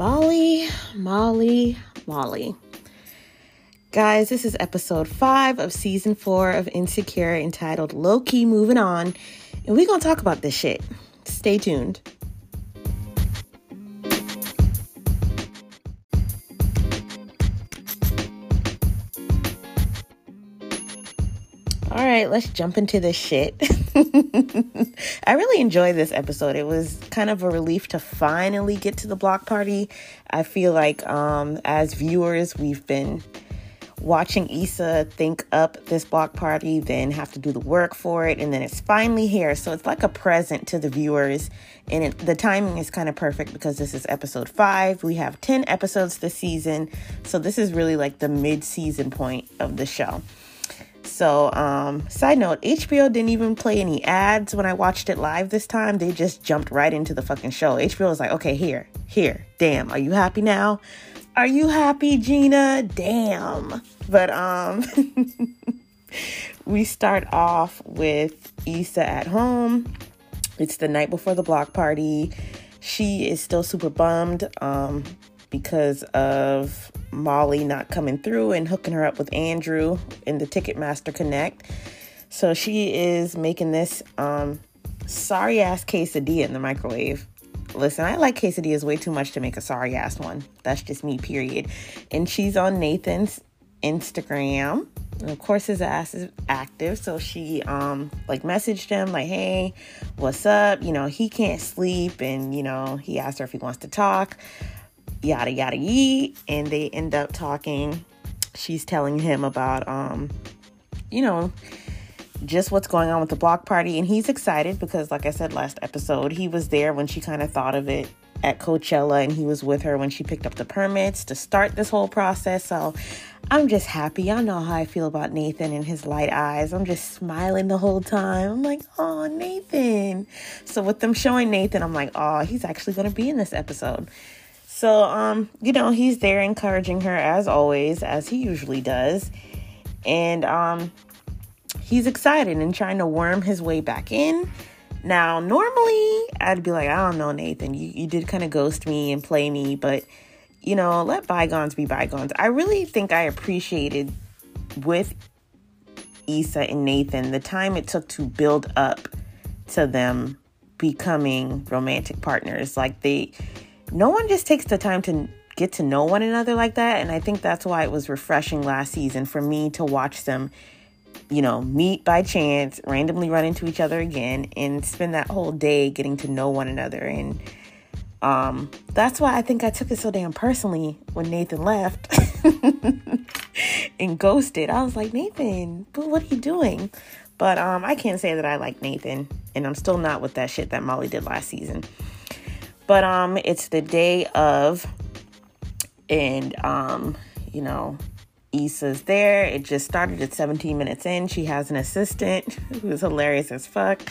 Molly, Molly, Molly. Guys, this is episode five of season four of Insecure entitled Low Key Moving On. And we're to talk about this shit. Stay tuned. All right, let's jump into this shit. I really enjoyed this episode. It was kind of a relief to finally get to the block party. I feel like um, as viewers, we've been watching Issa think up this block party, then have to do the work for it, and then it's finally here. So it's like a present to the viewers. And it, the timing is kind of perfect because this is episode five. We have 10 episodes this season. So this is really like the mid season point of the show. So, um, side note, HBO didn't even play any ads when I watched it live this time. They just jumped right into the fucking show. HBO was like, okay, here, here, damn, are you happy now? Are you happy, Gina? Damn. But, um, we start off with Issa at home. It's the night before the block party. She is still super bummed, um, because of Molly not coming through and hooking her up with Andrew in the Ticketmaster Connect. So she is making this um, sorry ass quesadilla in the microwave. Listen, I like quesadillas way too much to make a sorry ass one. That's just me, period. And she's on Nathan's Instagram. And of course his ass is active. So she um like messaged him like, hey, what's up? You know, he can't sleep and you know, he asked her if he wants to talk yada yada yee. And they end up talking. She's telling him about um you know just what's going on with the block party. And he's excited because like i said last episode he was there when she kind of thought of it at coachella and he was with her when she picked up the permits to start this whole process. So i'm just happy. Y'all know how i feel about nathan and his light eyes. I'm just smiling the whole time. I'm like oh nathan. So with them showing nathan i'm like oh he's actually going to be in this episode so, um, you know, he's there encouraging her as always, as he usually does. And um, he's excited and trying to worm his way back in. Now, normally I'd be like, I don't know, Nathan, you, you did kind of ghost me and play me, but you know, let bygones be bygones. I really think I appreciated with Issa and Nathan the time it took to build up to them becoming romantic partners. Like they no one just takes the time to get to know one another like that. And I think that's why it was refreshing last season for me to watch them, you know, meet by chance, randomly run into each other again, and spend that whole day getting to know one another. And um, that's why I think I took it so damn personally when Nathan left and ghosted. I was like, Nathan, but what are you doing? But um, I can't say that I like Nathan, and I'm still not with that shit that Molly did last season. But um, it's the day of, and um, you know, Issa's there. It just started at 17 minutes in. She has an assistant who's hilarious as fuck.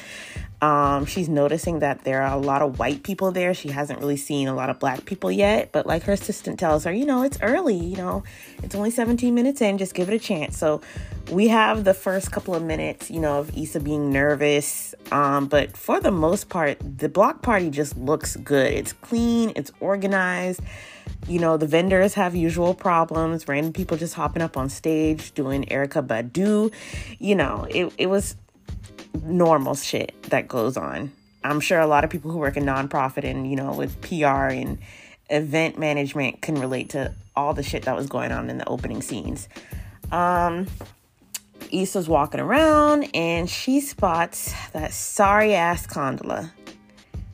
Um, she's noticing that there are a lot of white people there. She hasn't really seen a lot of black people yet, but like her assistant tells her, you know, it's early, you know, it's only 17 minutes in, just give it a chance. So we have the first couple of minutes, you know, of Issa being nervous. Um, but for the most part, the block party just looks good. It's clean, it's organized. You know, the vendors have usual problems, random people just hopping up on stage doing Erykah Badu. You know, it, it was normal shit that goes on. I'm sure a lot of people who work in nonprofit and, you know, with PR and event management can relate to all the shit that was going on in the opening scenes. Um, Issa's walking around and she spots that sorry ass Condola.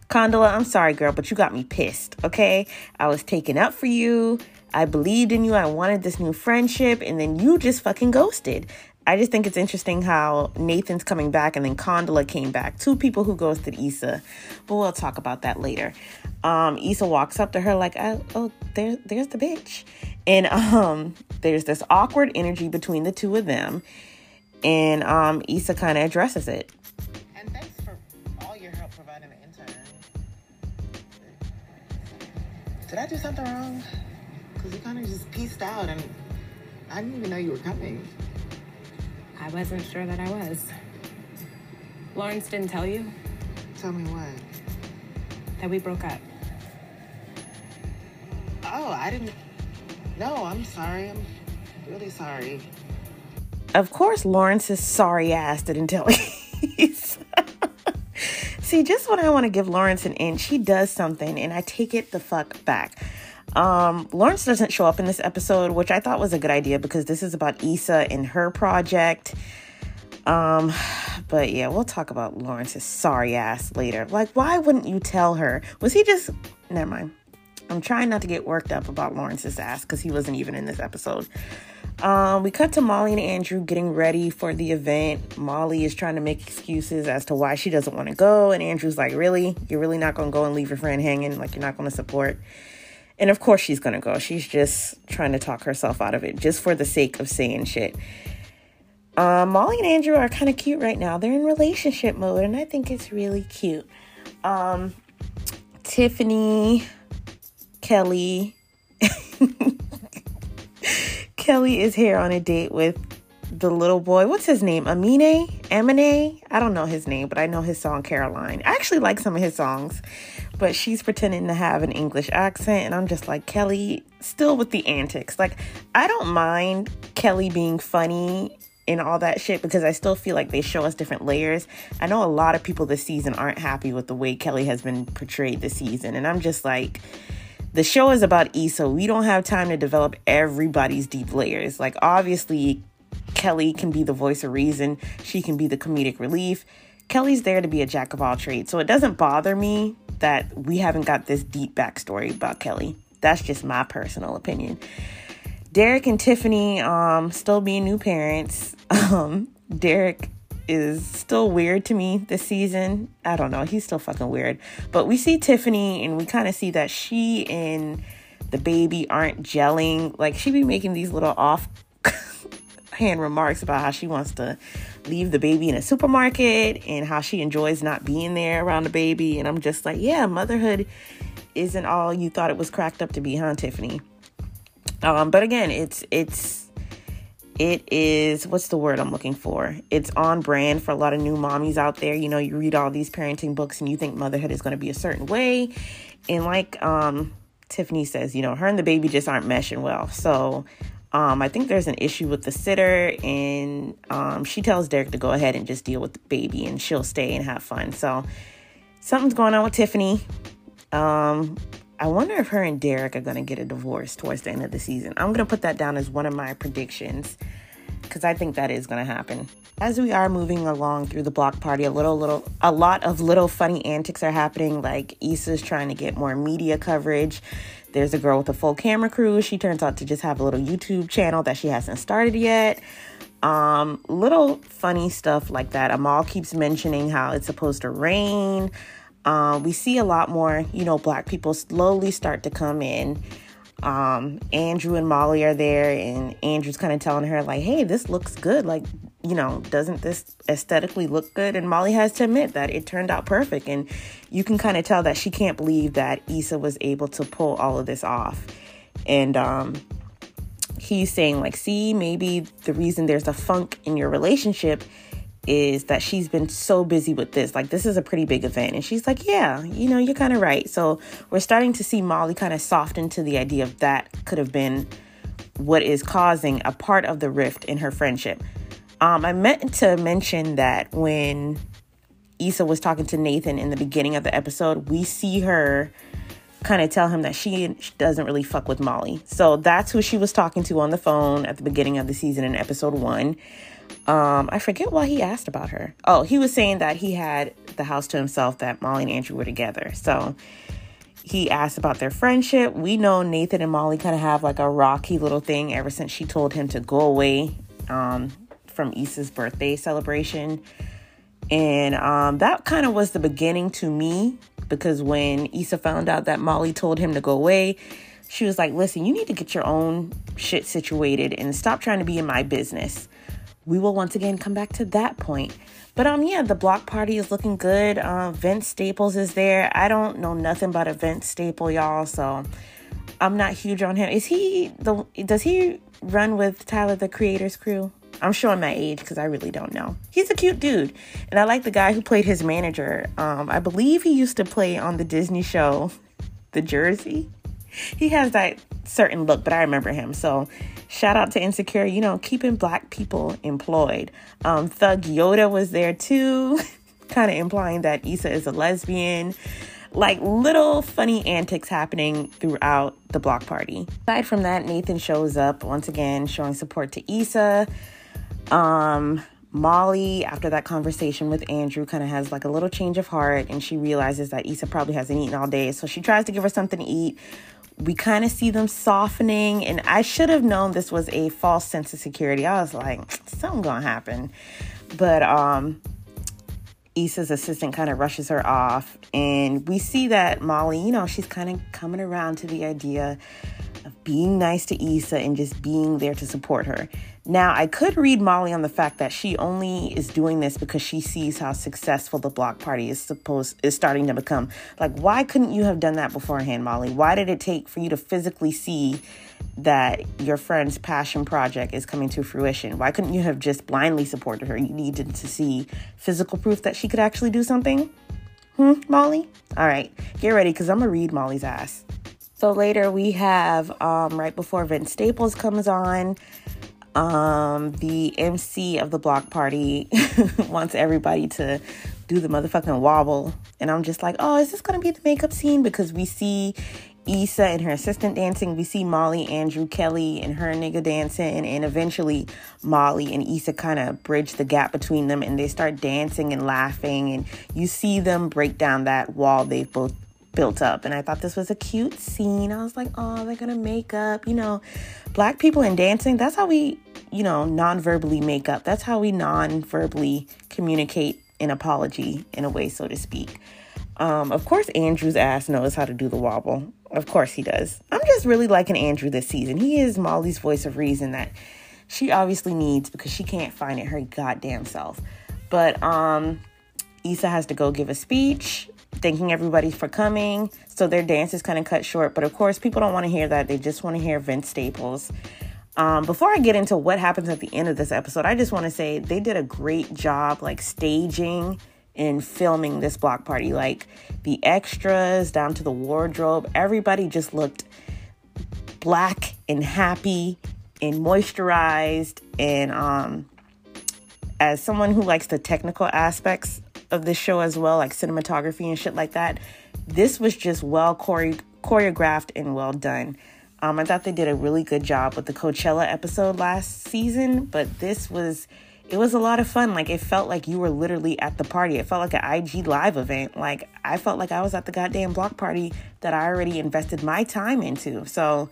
Condola, I'm sorry, girl, but you got me pissed, okay? I was taken up for you. I believed in you. I wanted this new friendship, and then you just fucking ghosted. I just think it's interesting how Nathan's coming back and then Condola came back. Two people who ghosted Issa. But we'll talk about that later. Um, Issa walks up to her like, oh, oh there, there's the bitch. And um, there's this awkward energy between the two of them. And um, Issa kind of addresses it. And thanks for all your help providing intern. Did I do something wrong? Because you kind of just pieced out and I didn't even know you were coming. I wasn't sure that I was. Lawrence didn't tell you Tell me what? that we broke up. Oh, I didn't. No, I'm sorry. I'm really sorry. Of course, Lawrence's sorry ass didn't tell Issa. See, just when I want to give Lawrence an inch, he does something and I take it the fuck back. Um, Lawrence doesn't show up in this episode, which I thought was a good idea because this is about Issa and her project. Um, but yeah, we'll talk about Lawrence's sorry ass later. Like, why wouldn't you tell her? Was he just never mind? I'm trying not to get worked up about Lawrence's ass because he wasn't even in this episode. Um, we cut to Molly and Andrew getting ready for the event. Molly is trying to make excuses as to why she doesn't want to go, and Andrew's like, "Really? You're really not going to go and leave your friend hanging? Like you're not going to support?" And of course she's to go. She's just trying to talk herself out of it just for the sake of saying shit. Um, Molly and Andrew are kind of cute right now. They're in relationship mode, and I think it's really cute. Um, Tiffany, Kelly, Kelly is here on a date with the little boy. What's his name? Aminé? Aminé? I don't know his name, but I know his song Caroline. I actually like some of his songs, but she's pretending to have an English accent, and I'm just like, Kelly, still with the antics. Like, I don't mind Kelly being funny and all that shit because I still feel like they show us different layers. I know a lot of people this season aren't happy with the way Kelly has been portrayed this season, and I'm just like, the show is about Issa. We don't have time to develop everybody's deep layers. Like, obviously, Kelly can be the voice of reason, she can be the comedic relief. Kelly's there to be a jack of all trades. So it doesn't bother me that we haven't got this deep backstory about Kelly. That's just my personal opinion. Derek and Tiffany um still being new parents. Um Derek is still weird to me this season. I don't know, he's still fucking weird. But we see Tiffany and we kind of see that she and the baby aren't gelling. Like she be making these little off hand remarks about how she wants to leave the baby in a supermarket and how she enjoys not being there around the baby. And I'm just like, yeah, motherhood isn't all you thought it was cracked up to be, huh, Tiffany? Um, but again, it's it's it is what's the word I'm looking for? It's on brand for a lot of new mommies out there. You know, you read all these parenting books and you think motherhood is going to be a certain way. And like um, Tiffany says, you know, her and the baby just aren't meshing well. So um, I think there's an issue with the sitter, and um, she tells Derek to go ahead and just deal with the baby and she'll stay and have fun. So something's going on with Tiffany. Um, I wonder if her and Derek are going to get a divorce towards the end of the season. I'm going to put that down as one of my predictions because I think that is going to happen. As we are moving along through the block party, a little, little, a lot of little funny antics are happening. Like Issa's trying to get more media coverage. There's a girl with a full camera crew. She turns out to just have a little YouTube channel that she hasn't started yet. Um, little funny stuff like that. Amal keeps mentioning how it's supposed to rain. Um, we see a lot more, you know, black people slowly start to come in. Um, Andrew and Molly are there, and Andrew's kind of telling her, like, hey, this looks good. Like, you know, doesn't this aesthetically look good? And Molly has to admit that it turned out perfect. And you can kind of tell that she can't believe that Issa was able to pull all of this off. And um, he's saying, like, see, maybe the reason there's a funk in your relationship is that she's been so busy with this. Like, this is a pretty big event. And she's like, yeah, you know, you're kind of right. So we're starting to see Molly kind of soften to the idea of that could have been what is causing a part of the rift in her friendship. Um, I meant to mention that when Issa was talking to Nathan in the beginning of the episode, we see her kind of tell him that she, she doesn't really fuck with Molly. So that's who she was talking to on the phone at the beginning of the season in episode one. Um, I forget why he asked about her. Oh, he was saying that he had the house to himself, that Molly and Andrew were together. So he asked about their friendship. We know Nathan and Molly kind of have like a rocky little thing ever since she told him to go away um, from Issa's birthday celebration. And um, that kind of was the beginning to me because when Issa found out that Molly told him to go away, she was like, listen, you need to get your own shit situated and stop trying to be in my business we will once again come back to that point. But um, yeah, the block party is looking good. Uh, Vince Staples is there. I don't know nothing about a Vince Staple, y'all, so I'm not huge on him. Is he the? Does he run with Tyler the Creator's crew? I'm showing my age because I really don't know. He's a cute dude, and I like the guy who played his manager. Um, I believe he used to play on the Disney show, The Jersey. he has that certain look, but I remember him. So shout out to Insecure, you know, keeping black people employed. Um, Thug Yoda was there too, kind of implying that Issa is a lesbian. Like little funny antics happening throughout the block party. Aside from that, Nathan shows up once again, showing support to Issa. Um, Molly, after that conversation with Andrew, kind of has like a little change of heart and she realizes that Issa probably hasn't eaten all day. So she tries to give her something to eat. We kind of see them softening, and I should have known this was a false sense of security. I was like, something gonna happen. But um Issa's assistant kind of rushes her off, and we see that Molly, you know, she's kind of coming around to the idea of being nice to Issa and just being there to support her. Now, I could read Molly on the fact that she only is doing this because she sees how successful the block party is supposed is starting to become. Like, why couldn't you have done that beforehand, Molly? Why did it take for you to physically see that your friend's passion project is coming to fruition? Why couldn't you have just blindly supported her? You needed to see physical proof that she could actually do something. Hmm, Molly? All right, get ready because I'm gonna read Molly's ass. So later we have um, right before Vince Staples comes on um, the MC of the block party wants everybody to do the motherfucking wobble. And I'm just like, oh, is this gonna be the makeup scene? Because we see Issa and her assistant dancing. We see Molly, Andrew, Kelly, and her nigga dancing. And eventually, Molly and Issa kind of bridge the gap between them and they start dancing and laughing. And you see them break down that wall they've both built up. And I thought this was a cute scene. I was like, oh, they're gonna make up. You know, black people in dancing, that's how we, you know, non verbally make up. That's how we non verbally communicate an apology in a way, so to speak. Um, of course, Andrew's ass knows how to do the wobble. Of course, he does. I'm just really liking Andrew this season. He is Molly's voice of reason that she obviously needs because she can't find it her goddamn self. But um, Issa has to go give a speech thanking everybody for coming. So their dance is kind of cut short. But of course, people don't want to hear that. They just want to hear Vince Staples. Um, before I get into what happens at the end of this episode, I just want to say they did a great job, like staging and filming this block party. Like the extras down to the wardrobe, everybody just looked black and happy and moisturized. And um, as someone who likes the technical aspects of this show as well, like cinematography and shit like that. This was just well chore- choreographed and well done. Um, I thought they did a really good job with the Coachella episode last season, but this was it was a lot of fun. Like it felt like you were literally at the party. It felt like an IG live event. Like I felt like I was at the goddamn block party that I already invested my time into. So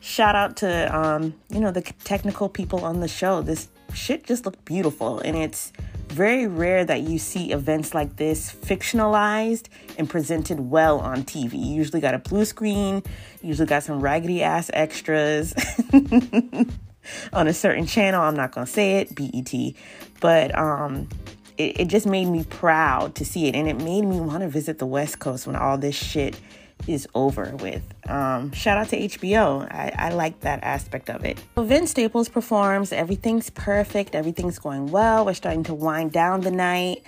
shout out to um, you know the technical people on the show. This shit just looked beautiful and it's very rare that you see events like this fictionalized and presented well on TV. You usually got a blue screen, usually got some raggedy ass extras on a certain channel. I'm not gonna say it, BET, but um, it, it just made me proud to see it, and it made me want to visit the West Coast when all this shit is over with. Um, shout out to HBO. I, I like that aspect of it. So Vince Staples performs. Everything's perfect. Everything's going well. We're starting to wind down the night.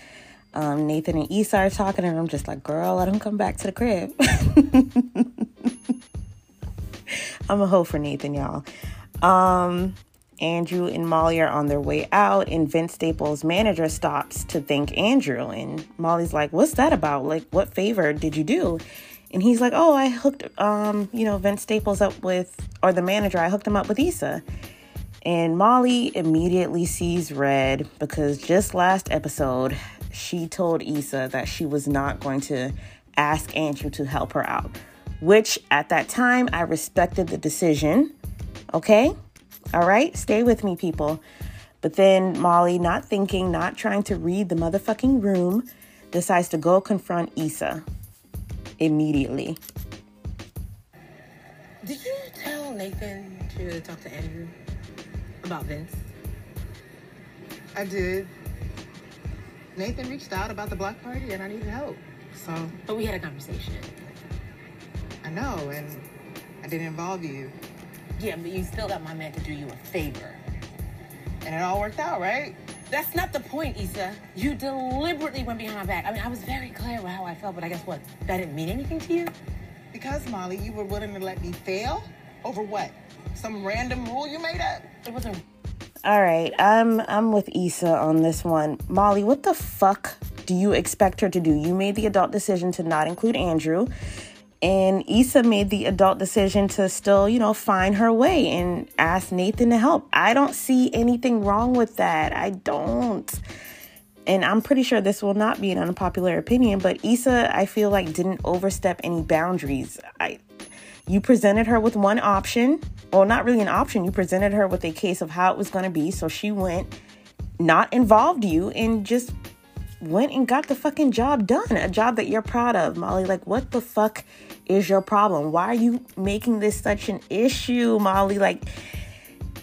Um, Nathan and Issa are talking, and I'm just like, girl, let him come back to the crib. I'm a hoe for Nathan, y'all. Um, Andrew and Molly are on their way out, and Vince Staples' manager stops to thank Andrew. And Molly's like, What's that about? Like, what favor did you do? And he's like, oh, I hooked, um, you know, Vince Staples up with, or the manager, I hooked him up with Issa. And Molly immediately sees red because just last episode, she told Issa that she was not going to ask Andrew to help her out, which at that time I respected the decision. Okay? All right? Stay with me, people. But then Molly, not thinking, not trying to read the motherfucking room, decides to go confront Issa immediately. Did you tell Nathan to talk to Andrew about Vince? I did. Nathan reached out about the block party and I needed help. So. But we had a conversation. I know, and I didn't involve you. Yeah, but you still got my man to do you a favor. And it all worked out, right? That's not the point, Issa. You deliberately went behind my back. I mean, I was very clear with how I felt, but I guess what? That didn't mean anything to you? Because, Molly, you were willing to let me fail? Over what? Some random rule you made up? It wasn't. All right, I'm I'm with Issa on this one. Molly, what the fuck do you expect her to do? You made the adult decision to not include Andrew, and Issa made the adult decision to still, you know, find her way and ask Nathan to help. I don't see anything wrong with that. I don't. And I'm pretty sure this will not be an unpopular opinion, but Issa, I feel like didn't overstep any boundaries. I you presented her with one option well, not really an option. You presented her with a case of how it was going to be. So she went, not involved you, and just went and got the fucking job done. A job that you're proud of, Molly. Like, what the fuck is your problem? Why are you making this such an issue, Molly? Like,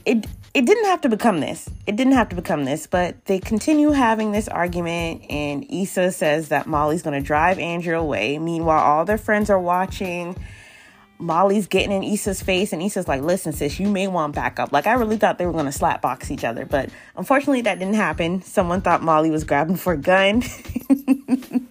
it. It didn't have to become this. It didn't have to become this, but they continue having this argument, and Issa says that Molly's gonna drive Andrew away. Meanwhile, all their friends are watching Molly's getting in Issa's face, and Issa's like, "Listen, sis, you may want backup." Like I really thought they were gonna slap box each other, but unfortunately that didn't happen. Someone thought Molly was grabbing for a gun.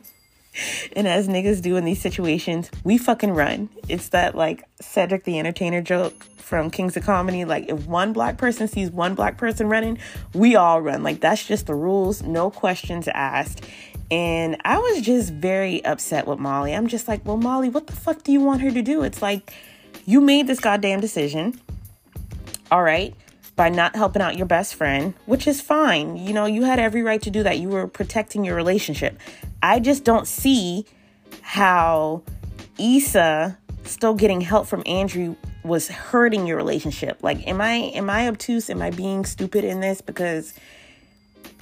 and as niggas do in these situations, we fucking run. It's that like Cedric the Entertainer joke from Kings of Comedy. Like if one black person sees one black person running, we all run. Like that's just the rules, no questions asked. And I was just very upset with Molly. I'm just like, well, Molly, what the fuck do you want her to do? It's like, you made this goddamn decision. All right. By not helping out your best friend, which is fine. You know, you had every right to do that. You were protecting your relationship. I just don't see how Issa still getting help from Andrew was hurting your relationship. Like, am I am I obtuse? Am I being stupid in this? Because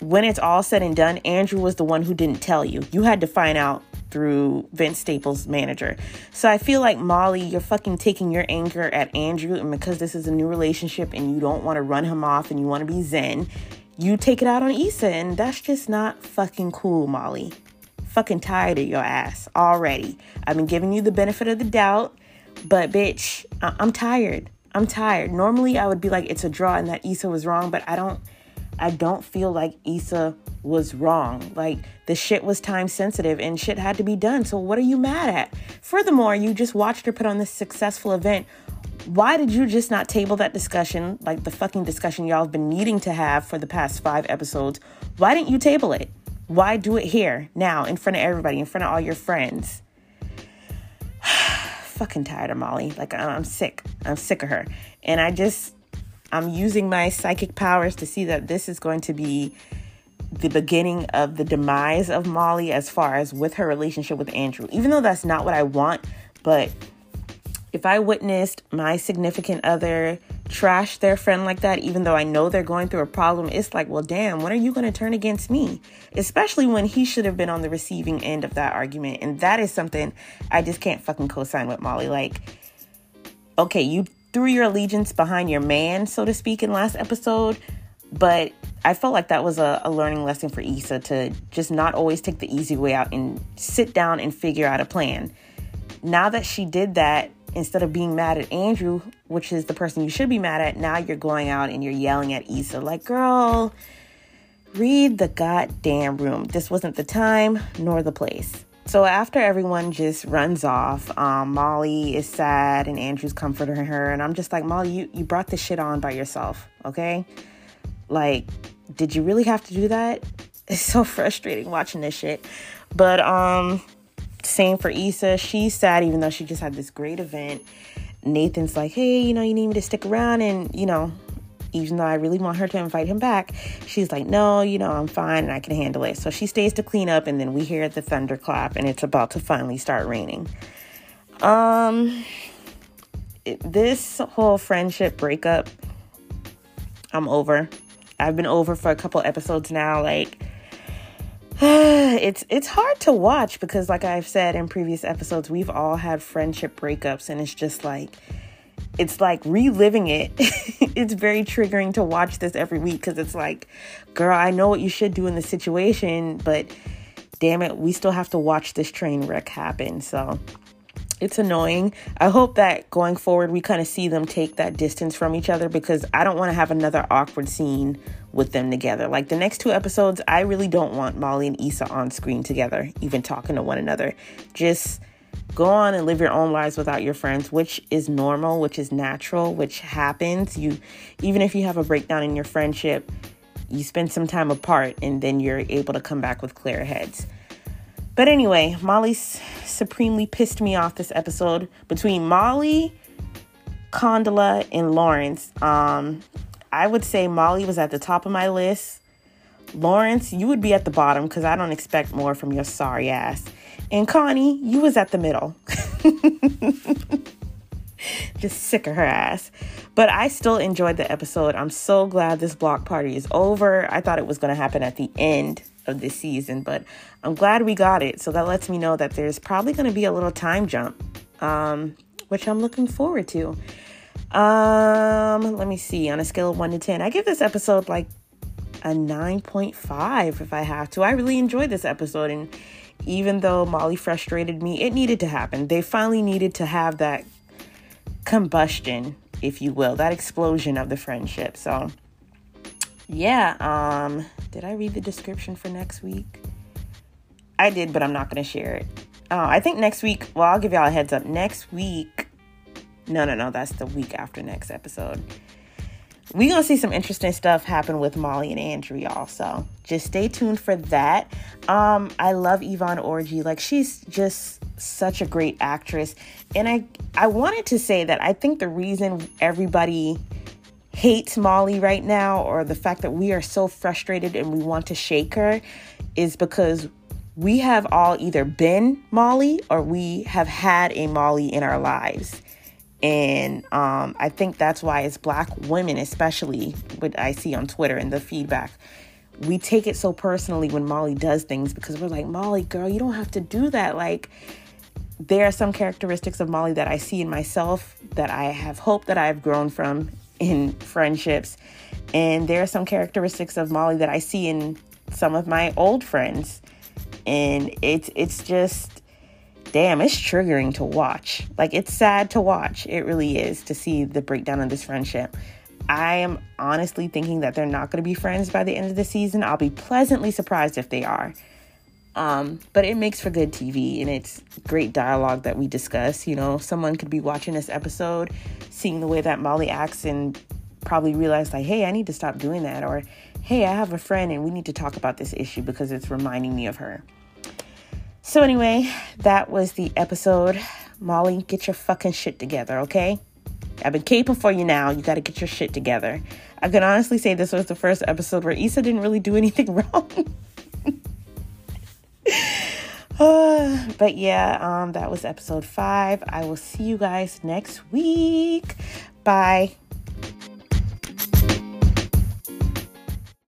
when it's all said and done, Andrew was the one who didn't tell you. You had to find out through Vince Staples' manager. So I feel like Molly, you're fucking taking your anger at Andrew, and because this is a new relationship and you don't want to run him off and you want to be zen, you take it out on Issa, and that's just not fucking cool, Molly. Fucking tired of your ass already. I've been giving you the benefit of the doubt, but bitch, I- I'm tired. I'm tired. Normally I would be like, it's a draw and that Issa was wrong, but I don't I don't feel like Issa was wrong. Like the shit was time sensitive and shit had to be done. So what are you mad at? Furthermore, you just watched her put on this successful event. Why did you just not table that discussion, like the fucking discussion y'all have been needing to have for the past five episodes? Why didn't you table it? Why do it here, now, in front of everybody, in front of all your friends? fucking tired of Molly. Like, I'm sick. I'm sick of her. And I just, I'm using my psychic powers to see that this is going to be the beginning of the demise of Molly as far as with her relationship with Andrew. Even though that's not what I want, but if I witnessed my significant other trash their friend like that, even though I know they're going through a problem, it's like, well, damn, when are you going to turn against me? Especially when he should have been on the receiving end of that argument. And that is something I just can't fucking co sign with Molly. Like, okay, you threw your allegiance behind your man, so to speak, in last episode. But I felt like that was a, a, learning lesson for Issa to just not always take the easy way out and sit down and figure out a plan. Now that she did that, instead of being mad at Andrew, which is the person you should be mad at, now you're going out and you're yelling at Issa, like, girl, read the goddamn room. This wasn't the time nor the place. So after everyone just runs off, um, Molly is sad and Andrew's comforting her. And I'm just like, Molly, you, you brought this shit on by yourself, okay? Like, did you really have to do that? It's so frustrating watching this shit. But um, same for Issa. She's sad even though she just had this great event. Nathan's like, hey, you know, you need me to stick around and, you know, even though I really want her to invite him back, she's like, no, you know, I'm fine and I can handle it. So she stays to clean up, and then we hear the thunderclap, and it's about to finally start raining. Um, it, this whole friendship breakup, I'm over. I've been over for a couple episodes now. Like, it's it's hard to watch because, like I've said in previous episodes, we've all had friendship breakups, and it's just like it's like reliving it. it's very triggering to watch this every week because it's like, girl, I know what you should do in the situation, but damn it, we still have to watch this train wreck happen. So it's annoying. I hope that going forward we kind of see them take that distance from each other because I don't want to have another awkward scene with them together. Like the next two episodes, I really don't want Molly and Issa on screen together, even talking to one another. Just go on and live your own lives without your friends, which is normal, which is natural, which happens. You even if you have a breakdown in your friendship, you spend some time apart and then you're able to come back with clear heads. But anyway, Molly supremely pissed me off this episode. Between Molly, Condola, and Lawrence, um, I would say Molly was at the top of my list. Lawrence, you would be at the bottom because I don't expect more from your sorry ass. And Connie, you was at the middle. Just sick of her ass. But I still enjoyed the episode. I'm so glad this block party is over. I thought it was going to happen at the end of this season, but I'm glad we got it. So that lets me know that there's probably going to be a little time jump, um, which I'm looking forward to. Um, let me see. On a scale of 1 to 10, I give this episode like a 9.5 if I have to. I really enjoyed this episode and even though Molly frustrated me, it needed to happen. They finally needed to have that combustion, if you will, that explosion of the friendship. So, yeah, um, did I read the description for next week? I did, but I'm not going to share it. Oh, I think next week, well, I'll give y'all a heads up. Next week, no, no, no, that's the week after next episode we gonna see some interesting stuff happen with Molly and Andrew, y'all. So just stay tuned for that. Um, I love Yvonne Orji. Like she's just such a great actress. And I I wanted to say that I think the reason everybody hates Molly right now, or the fact that we are so frustrated and we want to shake her, is because we have all either been Molly or we have had a Molly in our lives. And um, I think that's why as black women, especially what I see on Twitter and the feedback, we take it so personally when Molly does things because we're like, Molly, girl, you don't have to do that. Like, there are some characteristics of Molly that I see in myself that I have hope that I've grown from in friendships. And there are some characteristics of Molly that I see in some of my old friends. And it's it's just damn, it's triggering to watch. Like, it's sad to watch. It really is to see the breakdown of this friendship. I am honestly thinking that they're not going to be friends by the end of the season. I'll be pleasantly surprised if they are. Um, but it makes for good TV and it's great dialogue that we discuss. You know, someone could be watching this episode, seeing the way that Molly acts, and probably realize, like, hey, I need to stop doing that. Or, hey, I have a friend and we need to talk about this issue because it's reminding me of her. So, anyway, that was the episode. Molly, get your fucking shit together, okay? I've been caping for you now. You got to get your shit together. I can honestly say this was the first episode where Issa didn't really do anything wrong. but yeah, um, that was episode five. I will see you guys next week. Bye.